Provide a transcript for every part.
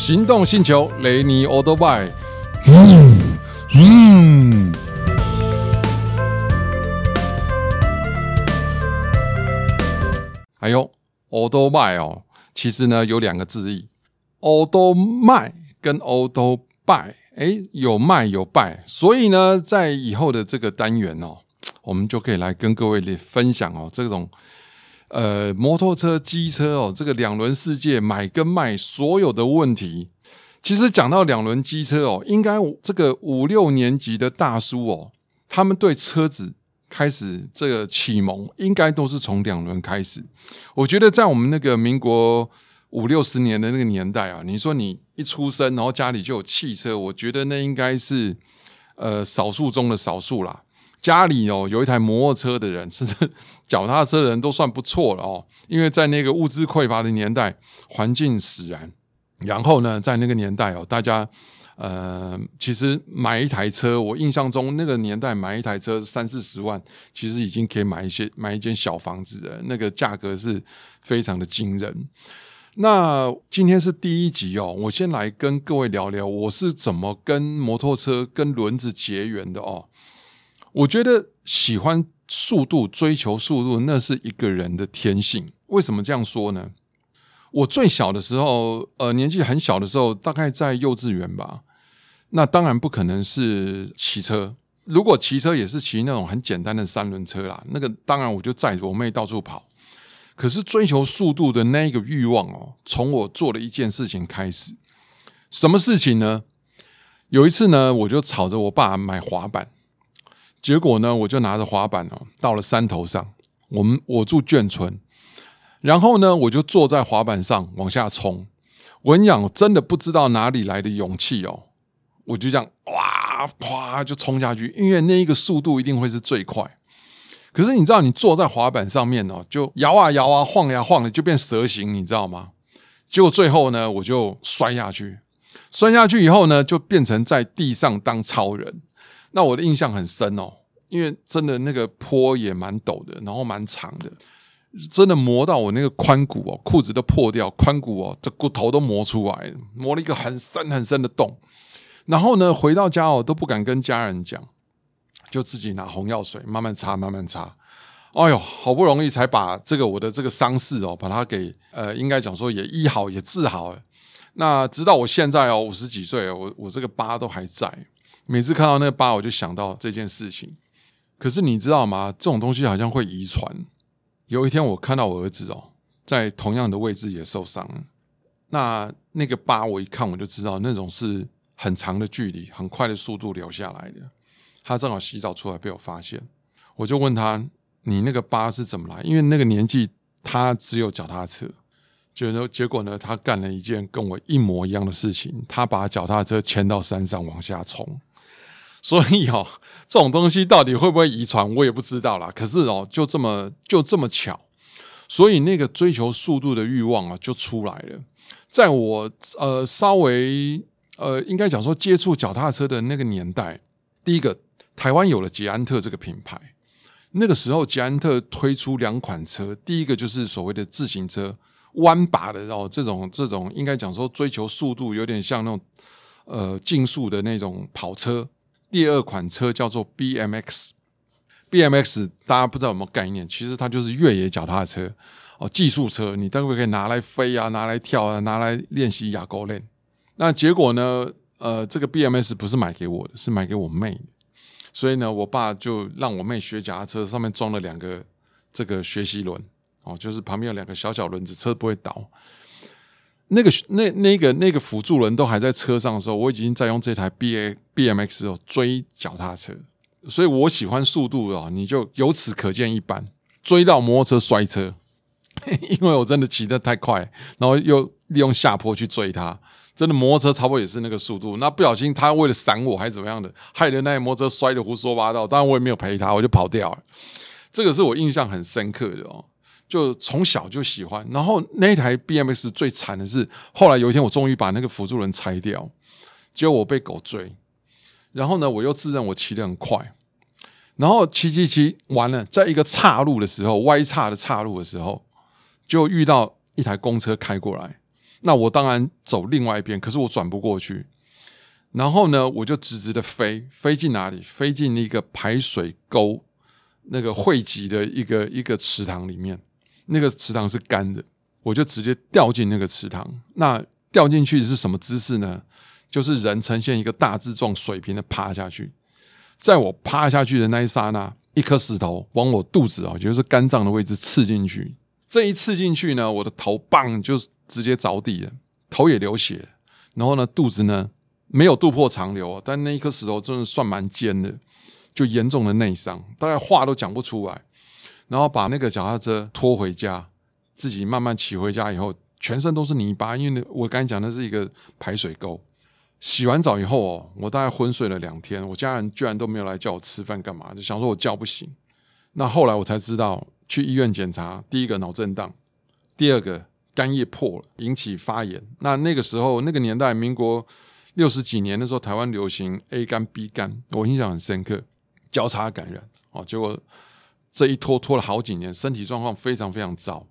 行动星球雷尼欧多拜。嗯嗯。还有欧多拜哦，其实呢有两个字义，欧多迈跟欧多拜，哎，有迈有拜，所以呢，在以后的这个单元哦，我们就可以来跟各位来分享哦，这种呃摩托车、机车哦，这个两轮世界买跟卖所有的问题。其实讲到两轮机车哦，应该这个五六年级的大叔哦，他们对车子。开始这个启蒙应该都是从两轮开始。我觉得在我们那个民国五六十年的那个年代啊，你说你一出生然后家里就有汽车，我觉得那应该是呃少数中的少数啦。家里哦有一台摩托车的人，甚至脚踏车的人都算不错了哦。因为在那个物资匮乏的年代，环境使然。然后呢，在那个年代哦，大家。呃，其实买一台车，我印象中那个年代买一台车三四十万，其实已经可以买一些买一间小房子了，那个价格是非常的惊人。那今天是第一集哦，我先来跟各位聊聊我是怎么跟摩托车跟轮子结缘的哦。我觉得喜欢速度、追求速度，那是一个人的天性。为什么这样说呢？我最小的时候，呃，年纪很小的时候，大概在幼稚园吧。那当然不可能是骑车，如果骑车也是骑那种很简单的三轮车啦，那个当然我就载着我妹到处跑。可是追求速度的那个欲望哦，从我做了一件事情开始。什么事情呢？有一次呢，我就吵着我爸买滑板，结果呢，我就拿着滑板哦，到了山头上，我们我住眷村，然后呢，我就坐在滑板上往下冲。我跟你讲，真的不知道哪里来的勇气哦。我就这样哇啪就冲下去，因为那一个速度一定会是最快。可是你知道，你坐在滑板上面哦，就摇啊摇啊晃呀晃的，就变蛇形，你知道吗？结果最后呢，我就摔下去，摔下去以后呢，就变成在地上当超人。那我的印象很深哦，因为真的那个坡也蛮陡的，然后蛮长的，真的磨到我那个髋骨哦，裤子都破掉，髋骨哦，这骨头都磨出来，磨了一个很深很深的洞。然后呢，回到家哦，都不敢跟家人讲，就自己拿红药水慢慢擦，慢慢擦。哎呦，好不容易才把这个我的这个伤势哦，把它给呃，应该讲说也医好，也治好了。那直到我现在哦，五十几岁，我我这个疤都还在。每次看到那个疤，我就想到这件事情。可是你知道吗？这种东西好像会遗传。有一天我看到我儿子哦，在同样的位置也受伤。那那个疤我一看我就知道，那种是。很长的距离，很快的速度留下来的。他正好洗澡出来被我发现，我就问他：“你那个疤是怎么来？”因为那个年纪他只有脚踏车，结果结果呢，他干了一件跟我一模一样的事情，他把脚踏车牵到山上往下冲。所以哦，这种东西到底会不会遗传，我也不知道啦。可是哦，就这么就这么巧，所以那个追求速度的欲望啊，就出来了。在我呃稍微。呃，应该讲说接触脚踏车的那个年代，第一个台湾有了捷安特这个品牌。那个时候，捷安特推出两款车，第一个就是所谓的自行车，弯把的哦，这种这种应该讲说追求速度，有点像那种呃竞速的那种跑车。第二款车叫做 BMX，BMX 大家不知道有没有概念？其实它就是越野脚踏车哦，技术车，你待会可以拿来飞啊，拿来跳啊，拿来练习亚沟练。那结果呢？呃，这个 BMX 不是买给我的，是买给我妹的。所以呢，我爸就让我妹学脚踏车，上面装了两个这个学习轮哦，就是旁边有两个小小轮子，车不会倒。那个那那个那个辅助轮都还在车上的时候，我已经在用这台 B A B M X 哦追脚踏车。所以我喜欢速度哦，你就由此可见一斑。追到摩托车摔车，因为我真的骑得太快，然后又利用下坡去追他。真的摩托车差不多也是那个速度，那不小心他为了闪我还是怎么样的，害得那摩托车摔得胡说八道。当然我也没有陪他，我就跑掉了。这个是我印象很深刻的哦，就从小就喜欢。然后那台 B M S 最惨的是，后来有一天我终于把那个辅助轮拆掉，结果我被狗追。然后呢，我又自认我骑得很快，然后骑骑骑完了，在一个岔路的时候，歪岔的岔路的时候，就遇到一台公车开过来。那我当然走另外一边，可是我转不过去。然后呢，我就直直的飞，飞进哪里？飞进一个排水沟那个汇集的一个一个池塘里面。那个池塘是干的，我就直接掉进那个池塘。那掉进去是什么姿势呢？就是人呈现一个大字状水平的趴下去。在我趴下去的那一刹那，一颗石头往我肚子哦，也就是肝脏的位置刺进去。这一刺进去呢，我的头棒就直接着地了，头也流血。然后呢，肚子呢？没有肚破肠流，但那一颗石头真的算蛮尖的，就严重的内伤，大概话都讲不出来。然后把那个脚踏车拖回家，自己慢慢骑回家以后，全身都是泥巴，因为我刚才讲的是一个排水沟。洗完澡以后哦，我大概昏睡了两天，我家人居然都没有来叫我吃饭干嘛，就想说我叫不醒。那后来我才知道，去医院检查，第一个脑震荡，第二个肝叶破了，引起发炎。那那个时候那个年代，民国。六十几年的时候，台湾流行 A 肝、B 肝，我印象很深刻，交叉感染哦。结果这一拖拖了好几年，身体状况非常非常糟。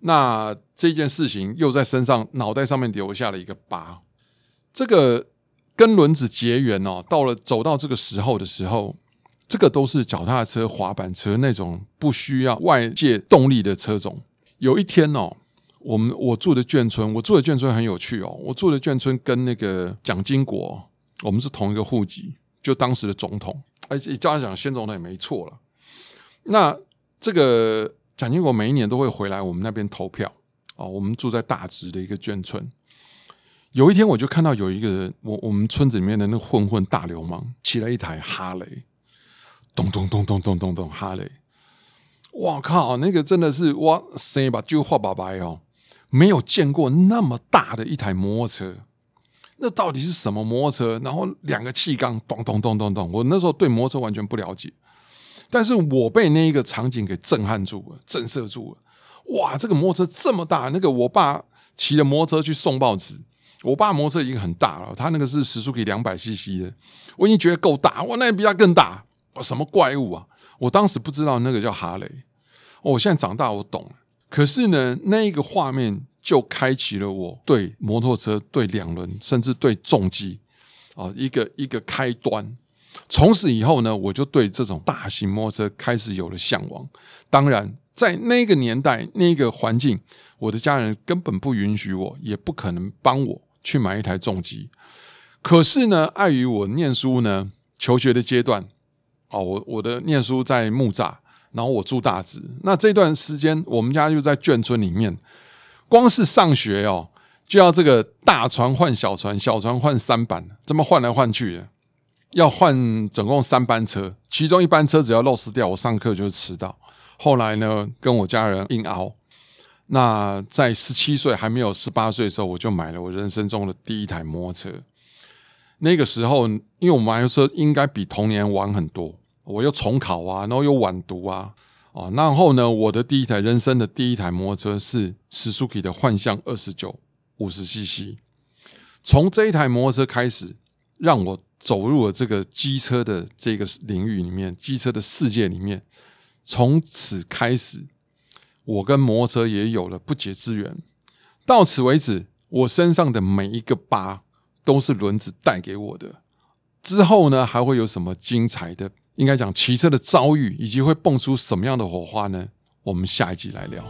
那这件事情又在身上、脑袋上面留下了一个疤。这个跟轮子结缘哦，到了走到这个时候的时候，这个都是脚踏车、滑板车那种不需要外界动力的车种。有一天哦。我们我住的眷村，我住的眷村很有趣哦。我住的眷村跟那个蒋经国，我们是同一个户籍，就当时的总统。而且这样讲，先总统也没错了。那这个蒋经国每一年都会回来我们那边投票哦。我们住在大直的一个眷村。有一天，我就看到有一个人，我我们村子里面的那个混混大流氓，骑了一台哈雷，咚咚咚咚咚咚咚哈雷。哇靠！那个真的是哇塞吧，就画白白哦。没有见过那么大的一台摩托车，那到底是什么摩托车？然后两个气缸咚咚咚咚咚，我那时候对摩托车完全不了解，但是我被那一个场景给震撼住了，震慑住了。哇，这个摩托车这么大！那个我爸骑着摩托车去送报纸，我爸摩托车已经很大了，他那个是时速可以两百 CC 的，我已经觉得够大。哇，那比他更大，什么怪物啊！我当时不知道那个叫哈雷，我现在长大我懂了。可是呢，那一个画面就开启了我对摩托车、对两轮，甚至对重机啊一个一个开端。从此以后呢，我就对这种大型摩托车开始有了向往。当然，在那个年代、那个环境，我的家人根本不允许我，也不可能帮我去买一台重机。可是呢，碍于我念书呢、求学的阶段，哦，我我的念书在木栅。然后我住大直，那这段时间我们家就在眷村里面，光是上学哦，就要这个大船换小船，小船换三板，这么换来换去的，要换总共三班车，其中一班车只要漏失掉，我上课就迟到。后来呢，跟我家人硬熬，那在十七岁还没有十八岁的时候，我就买了我人生中的第一台摩托车。那个时候，因为我们买的车应该比同年晚很多。我又重考啊，然后又晚读啊，哦，然后呢，我的第一台人生的第一台摩托车是 Suzuki 的幻象二十九五十 CC。从这一台摩托车开始，让我走入了这个机车的这个领域里面，机车的世界里面。从此开始，我跟摩托车也有了不解之缘。到此为止，我身上的每一个疤都是轮子带给我的。之后呢，还会有什么精彩的？应该讲骑车的遭遇，以及会蹦出什么样的火花呢？我们下一集来聊。